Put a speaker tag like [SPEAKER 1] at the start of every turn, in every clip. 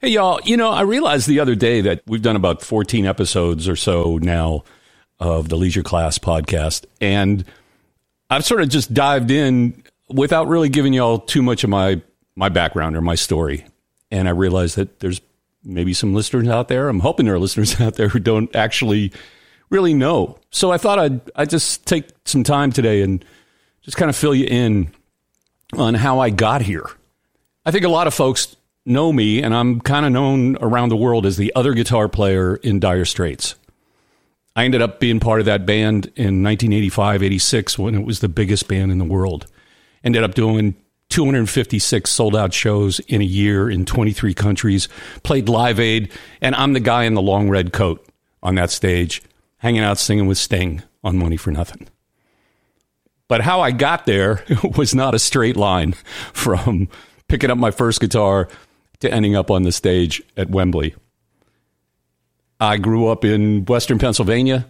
[SPEAKER 1] Hey, y'all. You know, I realized the other day that we've done about 14 episodes or so now of the Leisure Class podcast. And I've sort of just dived in without really giving y'all too much of my, my background or my story. And I realized that there's maybe some listeners out there. I'm hoping there are listeners out there who don't actually really know. So I thought I'd, I'd just take some time today and just kind of fill you in on how I got here. I think a lot of folks know me, and I'm kind of known around the world as the other guitar player in Dire Straits. I ended up being part of that band in 1985, 86 when it was the biggest band in the world. Ended up doing 256 sold out shows in a year in 23 countries, played Live Aid, and I'm the guy in the long red coat on that stage, hanging out singing with Sting on Money for Nothing. But how I got there was not a straight line from picking up my first guitar to ending up on the stage at Wembley. I grew up in Western Pennsylvania,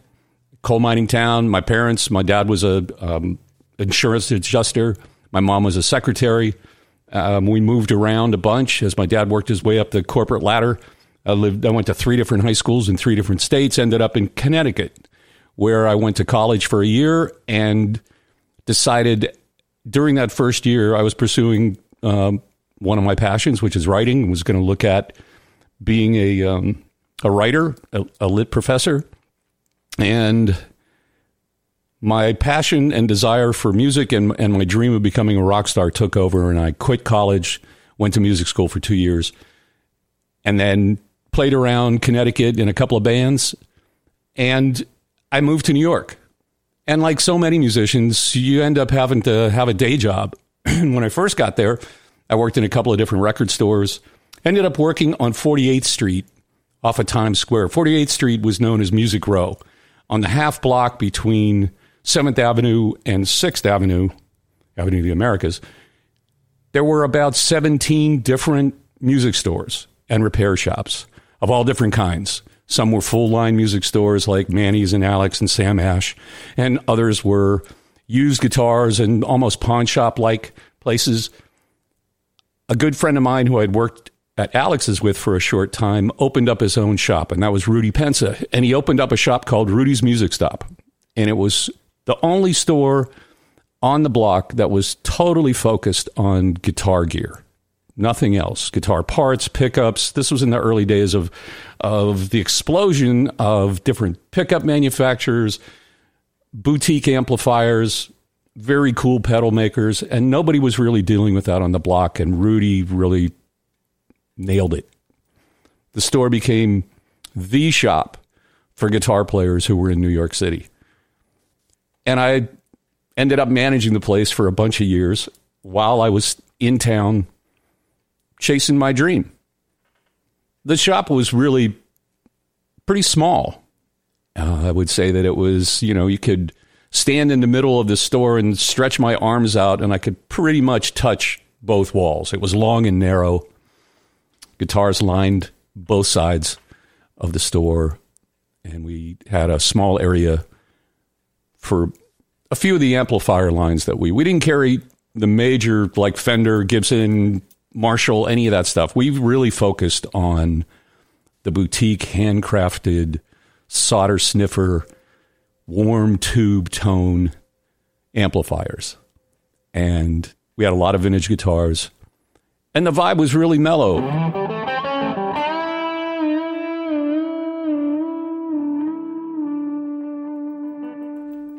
[SPEAKER 1] coal mining town. My parents, my dad was a um, insurance adjuster. My mom was a secretary. Um, we moved around a bunch as my dad worked his way up the corporate ladder. I lived. I went to three different high schools in three different states. Ended up in Connecticut, where I went to college for a year and decided during that first year I was pursuing um, one of my passions, which is writing. Was going to look at being a um, a writer, a, a lit professor, and my passion and desire for music and, and my dream of becoming a rock star took over, and I quit college, went to music school for two years, and then played around Connecticut in a couple of bands, and I moved to New York. And like so many musicians, you end up having to have a day job. when I first got there, I worked in a couple of different record stores. Ended up working on 48th Street off of Times Square. 48th Street was known as Music Row on the half block between 7th Avenue and 6th Avenue, Avenue of the Americas. There were about 17 different music stores and repair shops of all different kinds. Some were full line music stores like Manny's and Alex and Sam Ash, and others were used guitars and almost pawn shop like places. A good friend of mine who I'd worked at Alex's with for a short time opened up his own shop, and that was Rudy Pensa. And he opened up a shop called Rudy's Music Stop. And it was the only store on the block that was totally focused on guitar gear. Nothing else. Guitar parts, pickups. This was in the early days of of the explosion of different pickup manufacturers, boutique amplifiers, very cool pedal makers, and nobody was really dealing with that on the block. And Rudy really nailed it. The store became the shop for guitar players who were in New York City. And I ended up managing the place for a bunch of years while I was in town chasing my dream. The shop was really pretty small. Uh, I would say that it was, you know, you could stand in the middle of the store and stretch my arms out, and I could pretty much touch both walls. It was long and narrow. Guitars lined both sides of the store, and we had a small area for a few of the amplifier lines that we we didn't carry the major like Fender, Gibson, Marshall, any of that stuff. We really focused on the boutique handcrafted solder sniffer warm tube tone amplifiers. And we had a lot of vintage guitars. And the vibe was really mellow.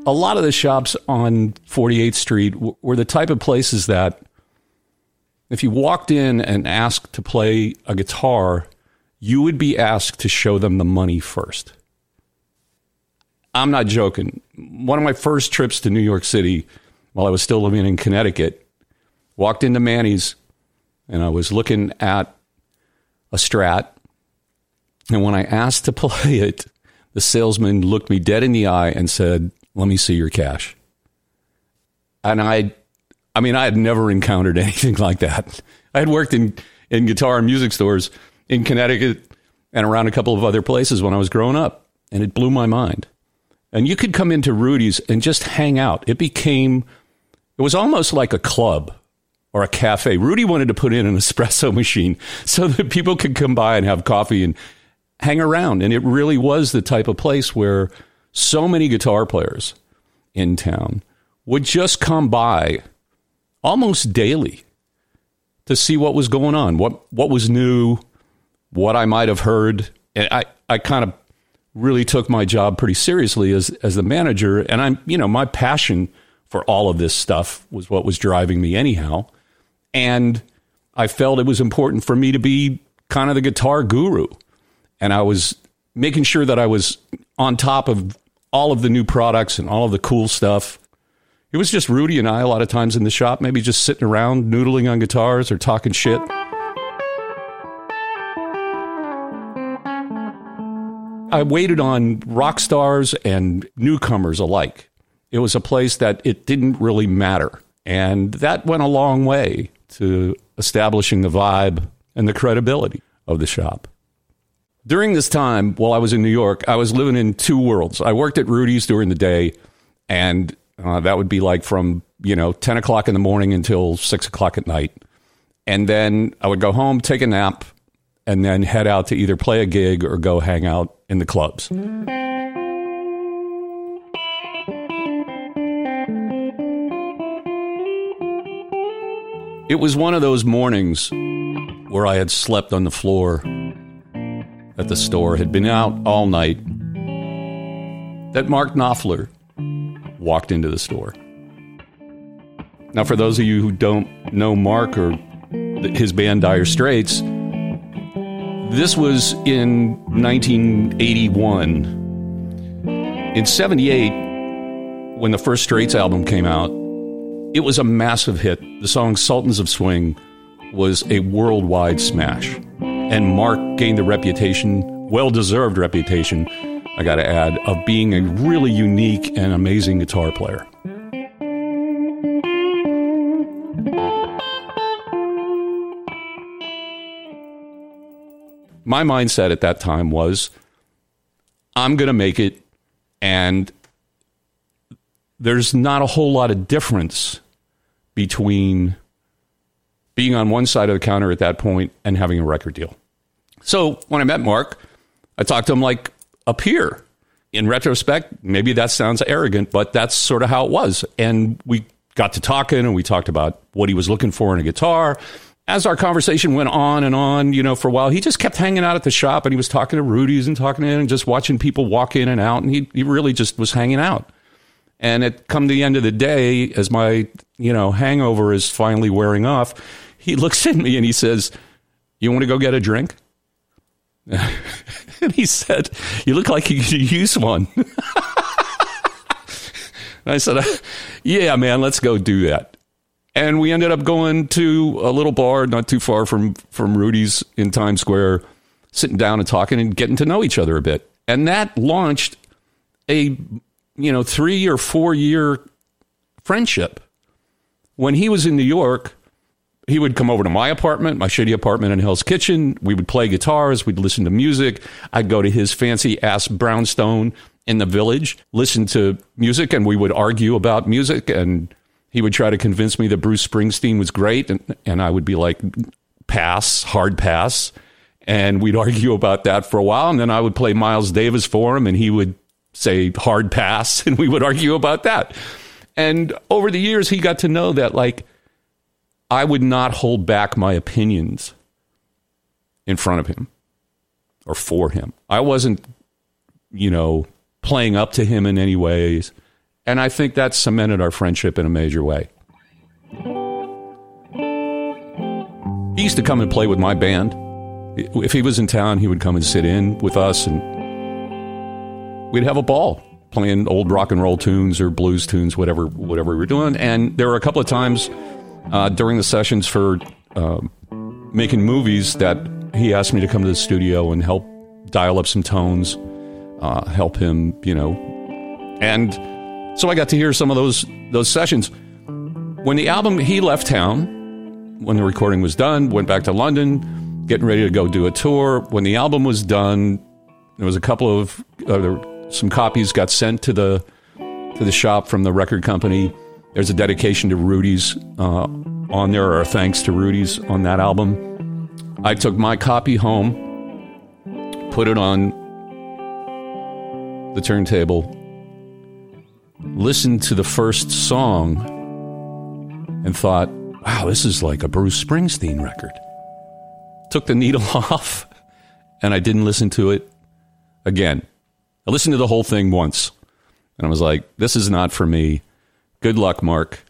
[SPEAKER 1] a lot of the shops on 48th Street were the type of places that if you walked in and asked to play a guitar, you would be asked to show them the money first. I'm not joking. One of my first trips to New York City while I was still living in Connecticut, walked into Manny's and I was looking at a Strat And when I asked to play it, the salesman looked me dead in the eye and said, Let me see your cash. And I, I mean, I had never encountered anything like that. I had worked in, in guitar and music stores in Connecticut and around a couple of other places when I was growing up, and it blew my mind. And you could come into Rudy's and just hang out. It became, it was almost like a club or a cafe. Rudy wanted to put in an espresso machine so that people could come by and have coffee and hang around. And it really was the type of place where so many guitar players in town would just come by almost daily to see what was going on, what what was new, what I might have heard. And I, I kind of really took my job pretty seriously as as the manager. And I'm, you know, my passion for all of this stuff was what was driving me anyhow. And I felt it was important for me to be kind of the guitar guru. And I was making sure that I was on top of all of the new products and all of the cool stuff. It was just Rudy and I a lot of times in the shop, maybe just sitting around noodling on guitars or talking shit. I waited on rock stars and newcomers alike. It was a place that it didn't really matter. And that went a long way to establishing the vibe and the credibility of the shop. During this time, while I was in New York, I was living in two worlds. I worked at Rudy's during the day, and uh, that would be like from you know ten o'clock in the morning until six o'clock at night, and then I would go home, take a nap, and then head out to either play a gig or go hang out in the clubs. It was one of those mornings where I had slept on the floor at the store, had been out all night, that Mark Knopfler walked into the store. Now, for those of you who don't know Mark or his band Dire Straits, this was in 1981. In 78, when the first Straits album came out, it was a massive hit. The song Sultans of Swing was a worldwide smash. And Mark gained the reputation, well deserved reputation, I got to add, of being a really unique and amazing guitar player. My mindset at that time was I'm going to make it, and there's not a whole lot of difference between being on one side of the counter at that point and having a record deal. So when I met Mark, I talked to him like a peer. In retrospect, maybe that sounds arrogant, but that's sort of how it was. And we got to talking and we talked about what he was looking for in a guitar. As our conversation went on and on, you know, for a while, he just kept hanging out at the shop and he was talking to Rudy's and talking to him and just watching people walk in and out. And he, he really just was hanging out. And it come the end of the day, as my, you know, hangover is finally wearing off, he looks at me and he says, You want to go get a drink? and he said, You look like you could use one. I said, Yeah, man, let's go do that. And we ended up going to a little bar not too far from, from Rudy's in Times Square, sitting down and talking and getting to know each other a bit. And that launched a you know, three or four year friendship. When he was in New York, he would come over to my apartment, my shitty apartment in Hell's Kitchen. We would play guitars, we'd listen to music. I'd go to his fancy ass brownstone in the village, listen to music, and we would argue about music. And he would try to convince me that Bruce Springsteen was great. And, and I would be like, pass, hard pass. And we'd argue about that for a while. And then I would play Miles Davis for him, and he would say hard pass, and we would argue about that. And over the years, he got to know that, like, I would not hold back my opinions in front of him or for him. I wasn't, you know, playing up to him in any ways. And I think that cemented our friendship in a major way. He used to come and play with my band. If he was in town, he would come and sit in with us and we'd have a ball playing old rock and roll tunes or blues tunes, whatever whatever we were doing. And there were a couple of times uh, during the sessions for uh, making movies that he asked me to come to the studio and help dial up some tones, uh, help him, you know. And so I got to hear some of those those sessions. When the album, he left town when the recording was done, went back to London, getting ready to go do a tour. When the album was done, there was a couple of uh, some copies got sent to the to the shop from the record company. There's a dedication to Rudy's uh, on there, or thanks to Rudy's on that album. I took my copy home, put it on the turntable, listened to the first song, and thought, wow, this is like a Bruce Springsteen record. Took the needle off, and I didn't listen to it again. I listened to the whole thing once, and I was like, this is not for me. Good luck, Mark.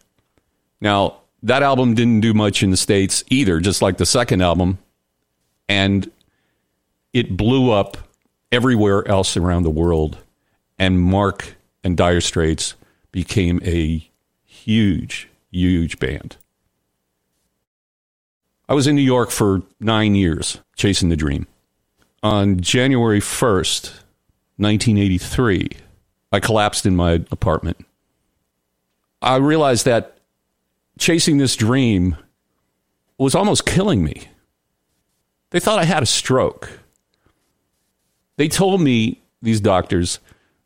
[SPEAKER 1] Now, that album didn't do much in the States either, just like the second album. And it blew up everywhere else around the world. And Mark and Dire Straits became a huge, huge band. I was in New York for nine years chasing the dream. On January 1st, 1983, I collapsed in my apartment. I realized that chasing this dream was almost killing me. They thought I had a stroke. They told me, these doctors,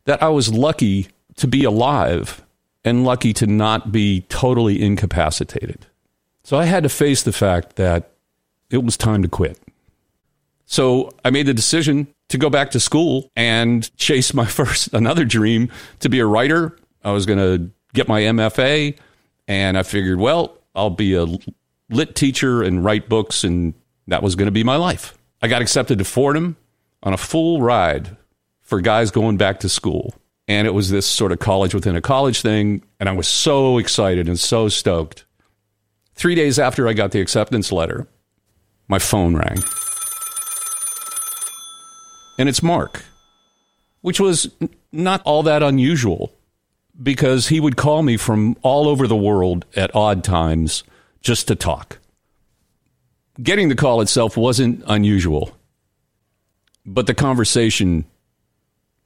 [SPEAKER 1] that I was lucky to be alive and lucky to not be totally incapacitated. So I had to face the fact that it was time to quit. So I made the decision to go back to school and chase my first another dream to be a writer. I was going to get my MFA and I figured, well, I'll be a lit teacher and write books, and that was going to be my life. I got accepted to Fordham on a full ride for guys going back to school. And it was this sort of college within a college thing. And I was so excited and so stoked. Three days after I got the acceptance letter, my phone rang. And it's Mark, which was not all that unusual because he would call me from all over the world at odd times just to talk. Getting the call itself wasn't unusual, but the conversation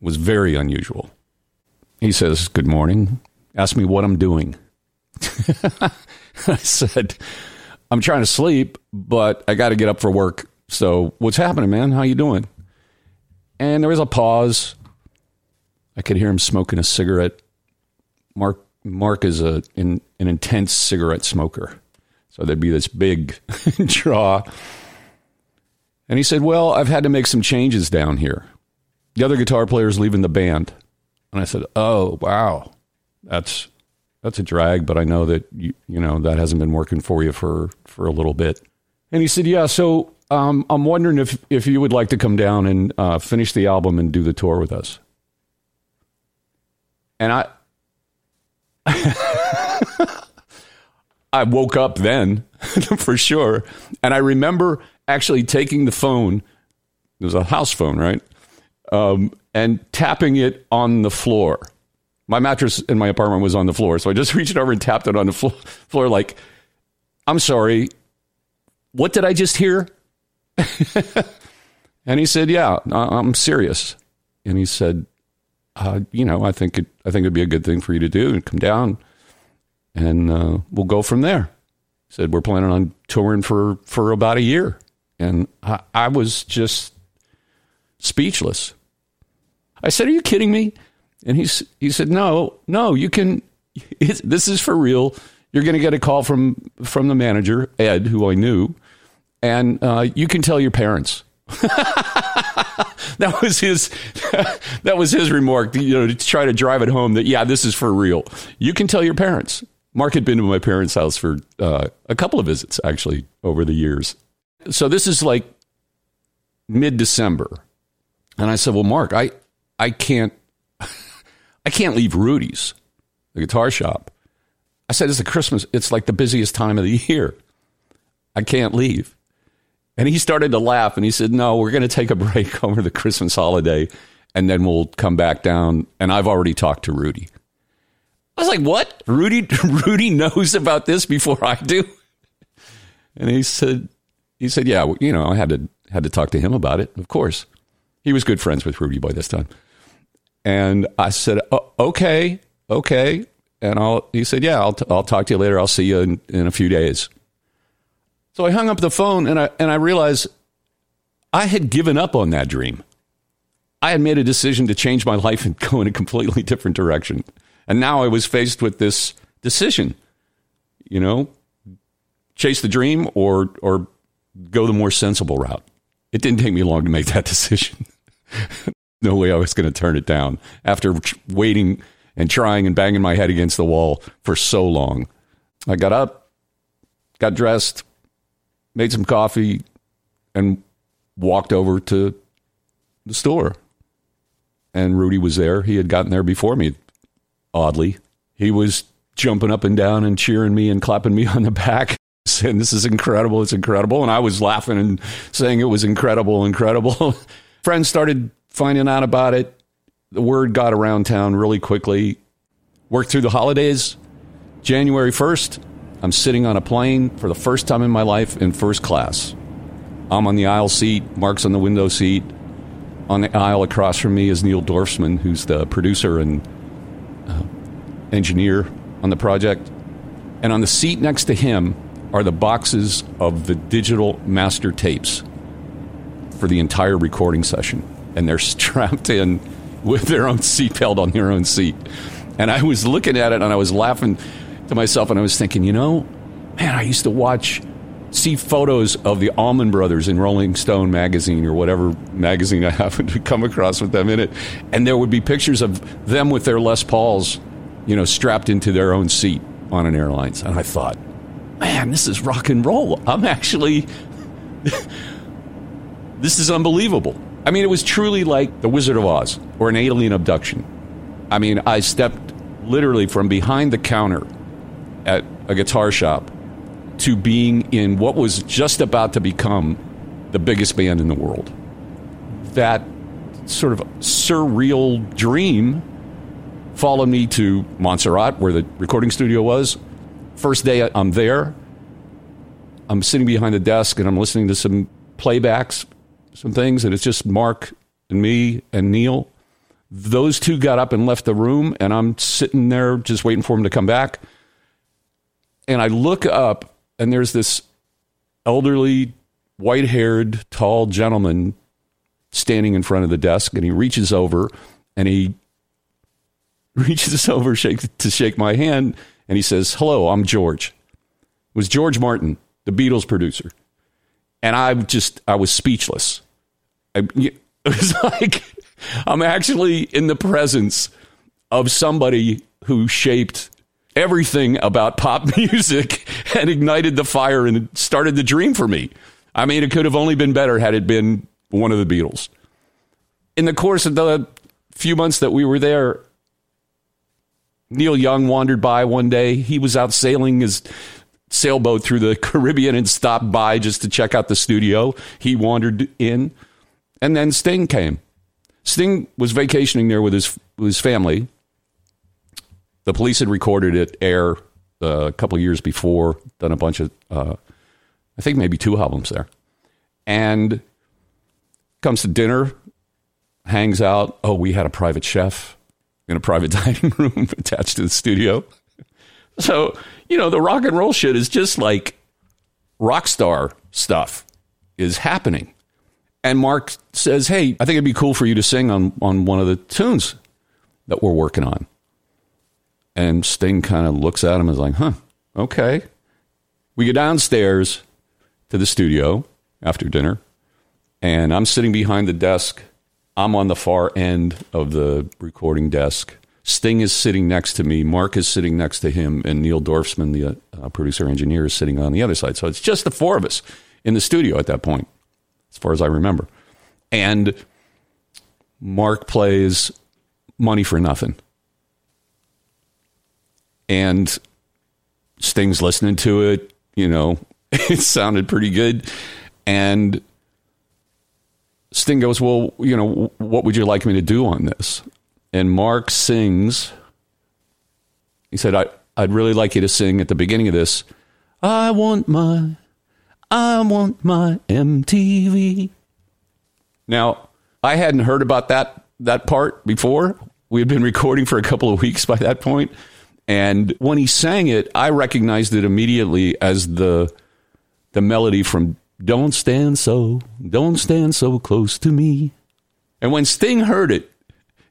[SPEAKER 1] was very unusual. He says, Good morning. Ask me what I'm doing. I said, I'm trying to sleep, but I got to get up for work. So, what's happening, man? How you doing? And there was a pause. I could hear him smoking a cigarette Mark Mark is a in, an intense cigarette smoker, so there'd be this big draw. And he said, "Well, I've had to make some changes down here. The other guitar player's leaving the band." And I said, "Oh, wow, that's that's a drag, but I know that you you know that hasn't been working for you for for a little bit." And he said, "Yeah, so um, I'm wondering if if you would like to come down and uh, finish the album and do the tour with us." And I I woke up then, for sure. And I remember actually taking the phone, it was a house phone, right? Um, and tapping it on the floor. My mattress in my apartment was on the floor. So I just reached over and tapped it on the flo- floor, like, I'm sorry, what did I just hear? and he said, Yeah, I'm serious. And he said, uh, you know, I think it, I think it'd be a good thing for you to do and come down, and uh, we'll go from there. He said we're planning on touring for for about a year, and I, I was just speechless. I said, "Are you kidding me?" And he he said, "No, no, you can. This is for real. You're going to get a call from from the manager, Ed, who I knew, and uh, you can tell your parents." that was his that was his remark you know to try to drive it home that yeah this is for real you can tell your parents mark had been to my parents house for uh, a couple of visits actually over the years so this is like mid-december and i said well mark i i can't i can't leave rudy's the guitar shop i said it's a christmas it's like the busiest time of the year i can't leave and he started to laugh and he said, No, we're going to take a break over the Christmas holiday and then we'll come back down. And I've already talked to Rudy. I was like, What? Rudy, Rudy knows about this before I do? And he said, he said, yeah, you know, I had to had to talk to him about it, of course. He was good friends with Rudy by this time. And I said, oh, okay, okay. And I'll, he said, yeah, I'll, t- I'll talk to you later. I'll see you in, in a few days. So I hung up the phone and I, and I realized I had given up on that dream. I had made a decision to change my life and go in a completely different direction. And now I was faced with this decision, you know, chase the dream or, or go the more sensible route. It didn't take me long to make that decision. No way I was going to turn it down after waiting and trying and banging my head against the wall for so long. I got up, got dressed, made some coffee, and walked over to the store. And Rudy was there. He had gotten there before me, oddly. He was jumping up and down and cheering me and clapping me on the back, saying, This is incredible. It's incredible. And I was laughing and saying it was incredible, incredible. Friends started finding out about it. The word got around town really quickly. Worked through the holidays. January 1st, I'm sitting on a plane for the first time in my life in first class. I'm on the aisle seat, Mark's on the window seat. On the aisle across from me is Neil Dorfsman, who's the producer and uh, engineer on the project. And on the seat next to him are the boxes of the digital master tapes for the entire recording session. And they're strapped in with their own seatbelt on their own seat. And I was looking at it and I was laughing to myself and I was thinking, you know, man, I used to watch see photos of the Allman Brothers in Rolling Stone magazine or whatever magazine I happened to come across with them in it, and there would be pictures of them with their Les Pauls, you know, strapped into their own seat on an airlines, and I thought, man, this is rock and roll. I'm actually, this is unbelievable. I mean, it was truly like The Wizard of Oz or an alien abduction. I mean, I stepped literally from behind the counter at a guitar shop to being in what was just about to become the biggest band in the world. That sort of surreal dream followed me to Montserrat, where the recording studio was. First day I'm there, I'm sitting behind the desk and I'm listening to some playbacks, some things, and it's just Mark and me and Neil. Those two got up and left the room, and I'm sitting there just waiting for them to come back. And I look up and there's this elderly, white haired, tall gentleman standing in front of the desk, and he reaches over and he reaches over shake, to shake my hand, and he says, Hello, I'm George. It was George Martin, the Beatles producer. And I just, I was speechless. I, it was like, I'm actually in the presence of somebody who shaped everything about pop music and ignited the fire and started the dream for me. I mean, it could have only been better had it been one of the Beatles. In the course of the few months that we were there, Neil Young wandered by one day. He was out sailing his sailboat through the Caribbean and stopped by just to check out the studio. He wandered in, and then Sting came. Sting was vacationing there with his with his family, the police had recorded at AIR uh, a couple years before, done a bunch of, uh, I think maybe two albums there, and comes to dinner, hangs out. Oh, we had a private chef in a private dining room attached to the studio. So, you know, the rock and roll shit is just like rock star stuff is happening. And Mark says, Hey, I think it'd be cool for you to sing on, on one of the tunes that we're working on. And Sting kind of looks at him and is like, huh, okay. We go downstairs to the studio after dinner, and I'm sitting behind the desk. I'm on the far end of the recording desk. Sting is sitting next to me. Mark is sitting next to him, and Neil Dorfsman, the uh, producer engineer, is sitting on the other side. So it's just the four of us in the studio at that point, as far as I remember. And Mark plays Money for Nothing and Sting's listening to it. You know, it sounded pretty good. And Sting goes, Well, you know, what would you like me to do on this? And Mark sings. He said, I, I'd really like you to sing at the beginning of this. I want my, I want my MTV. Now, I hadn't heard about that that part before. We had been recording for a couple of weeks by that point, and when he sang it, I recognized it immediately as the the melody from "Don't Stand So, Don't Stand So Close to Me." And when Sting heard it,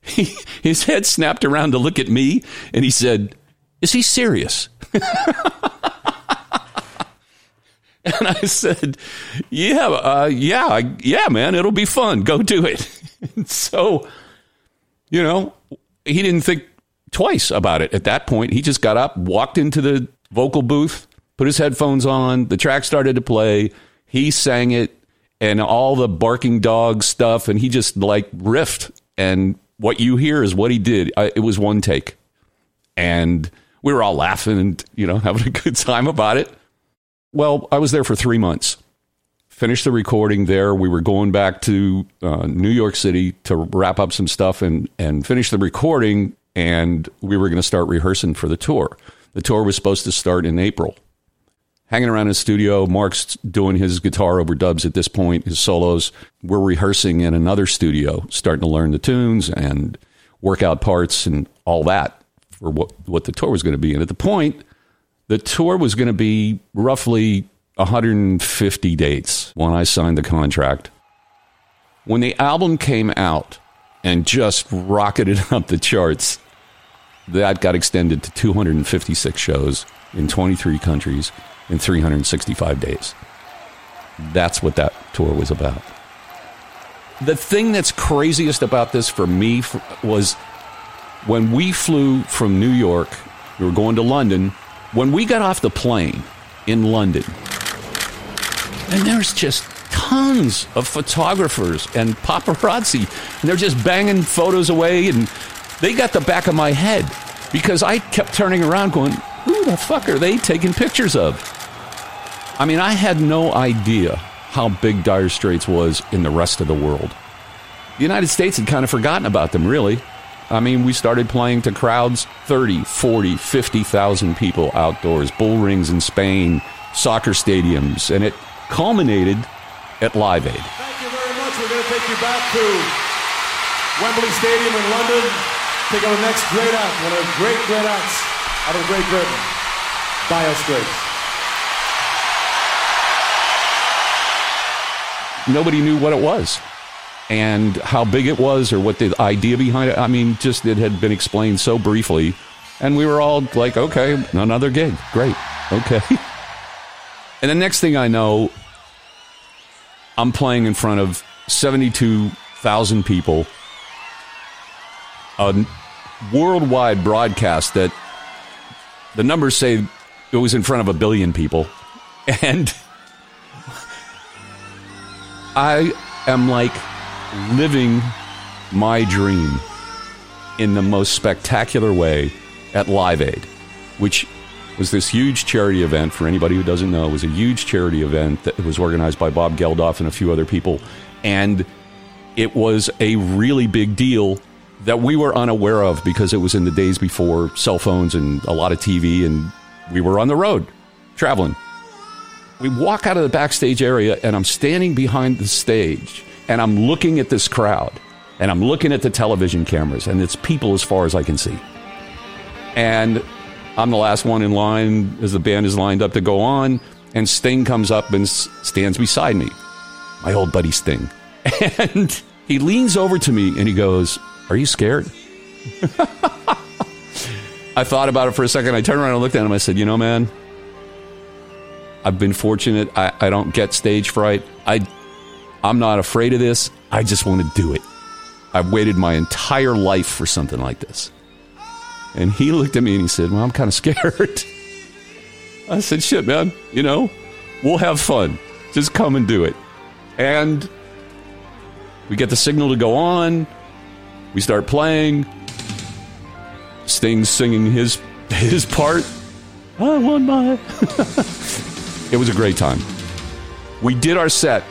[SPEAKER 1] his head snapped around to look at me, and he said, "Is he serious?" And I said, "Yeah, uh, yeah, yeah, man, it'll be fun. Go do it." so, you know, he didn't think twice about it at that point. He just got up, walked into the vocal booth, put his headphones on. The track started to play. He sang it, and all the barking dog stuff, and he just like riffed. And what you hear is what he did. I, it was one take, and we were all laughing and you know having a good time about it. Well, I was there for three months. Finished the recording there. We were going back to uh, New York City to wrap up some stuff and, and finish the recording. And we were going to start rehearsing for the tour. The tour was supposed to start in April. Hanging around in the studio, Mark's doing his guitar overdubs at this point, his solos. We're rehearsing in another studio, starting to learn the tunes and work out parts and all that for what, what the tour was going to be. And at the point, the tour was going to be roughly 150 dates when I signed the contract. When the album came out and just rocketed up the charts, that got extended to 256 shows in 23 countries in 365 days. That's what that tour was about. The thing that's craziest about this for me was when we flew from New York, we were going to London when we got off the plane in London, and there's just tons of photographers and paparazzi, and they're just banging photos away, and they got the back of my head because I kept turning around going, who the fuck are they taking pictures of? I mean, I had no idea how big Dire Straits was in the rest of the world. The United States had kind of forgotten about them, really. I mean, we started playing to crowds 30, 40, 50,000 people outdoors, bull rings in Spain, soccer stadiums, and it culminated at Live Aid.
[SPEAKER 2] Thank you very much. We're going to take you back to Wembley Stadium in London. Take our next great act, one of the great, great acts out of Great Britain, Dire Straits.
[SPEAKER 1] Nobody knew what it was and how big it was or what the idea behind it. I mean, just it had been explained so briefly. And we were all like, okay, another gig. Great. Okay. and the next thing I know, I'm playing in front of 72,000 people, a worldwide broadcast that the numbers say it was in front of a billion people. And I am like living my dream in the most spectacular way at Live Aid, which was this huge charity event. For anybody who doesn't know, it was a huge charity event that was organized by Bob Geldof and a few other people. And it was a really big deal that we were unaware of because it was in the days before cell phones and a lot of TV, and we were on the road traveling. We walk out of the backstage area, and I'm standing behind the stage and I'm looking at this crowd and I'm looking at the television cameras and it's people as far as I can see. And I'm the last one in line as the band is lined up to go on and Sting comes up and stands beside me. My old buddy Sting. And he leans over to me and he goes, "Are you scared?" I thought about it for a second. I turned around and looked at him. I said, "You know, man, I've been fortunate. I, I don't get stage fright. I I'm not afraid of this. I just want to do it. I've waited my entire life for something like this. And he looked at me and he said, Well, I'm kind of scared. I said, Shit, man, you know, we'll have fun. Just come and do it. And we get the signal to go on. We start playing. Sting's singing his his part. I won my. it was a great time. We did our set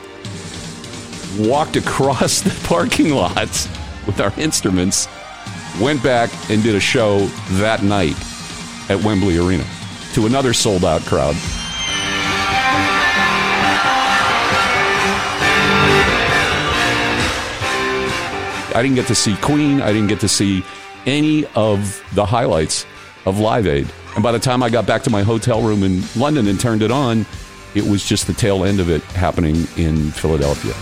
[SPEAKER 1] walked across the parking lots with our instruments, went back and did a show that night at Wembley Arena to another sold out crowd. I didn't get to see Queen. I didn't get to see any of the highlights of Live Aid. And by the time I got back to my hotel room in London and turned it on, it was just the tail end of it happening in Philadelphia.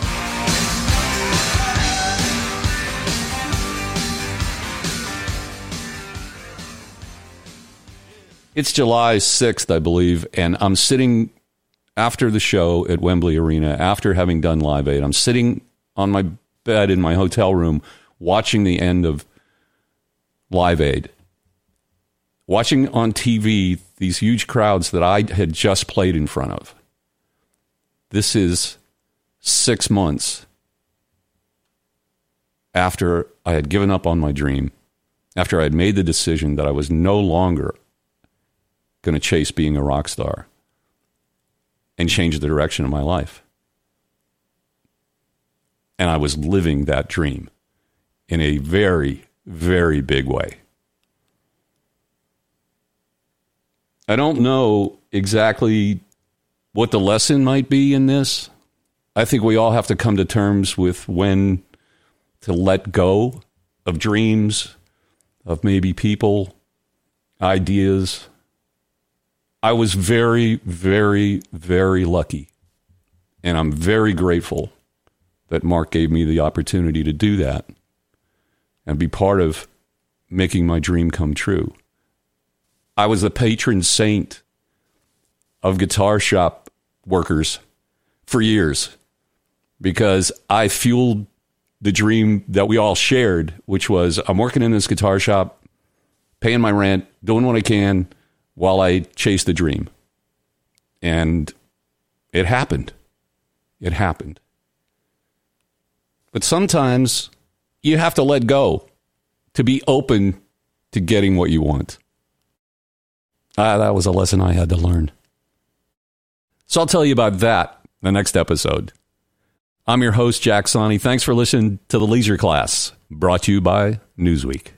[SPEAKER 1] It's July 6th, I believe, and I'm sitting after the show at Wembley Arena, after having done Live Aid. I'm sitting on my bed in my hotel room watching the end of Live Aid, watching on TV these huge crowds that I had just played in front of. This is six months after I had given up on my dream, after I had made the decision that I was no longer going to chase being a rock star and change the direction of my life. And I was living that dream in a very, very big way. I don't know exactly what the lesson might be in this. I think we all have to come to terms with when to let go of dreams, of maybe people, ideas, I was very, very, very lucky. And I'm very grateful that Mark gave me the opportunity to do that and be part of making my dream come true. I was the patron saint of guitar shop workers for years because I fueled the dream that we all shared, which was I'm working in this guitar shop, paying my rent, doing what I can while I chase the dream. And it happened. It happened. But sometimes you have to let go to be open to getting what you want. Ah, that was a lesson I had to learn. So I'll tell you about that the next episode. I'm your host, Jack Sonni. Thanks for listening to the Leisure Class, brought to you by Newsweek.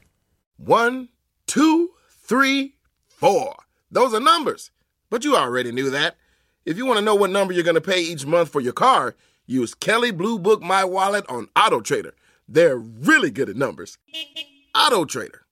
[SPEAKER 3] One, two, three, four. Those are numbers. But you already knew that. If you want to know what number you're going to pay each month for your car, use Kelley Blue Book My Wallet on Auto Trader. They're really good at numbers. Auto Trader.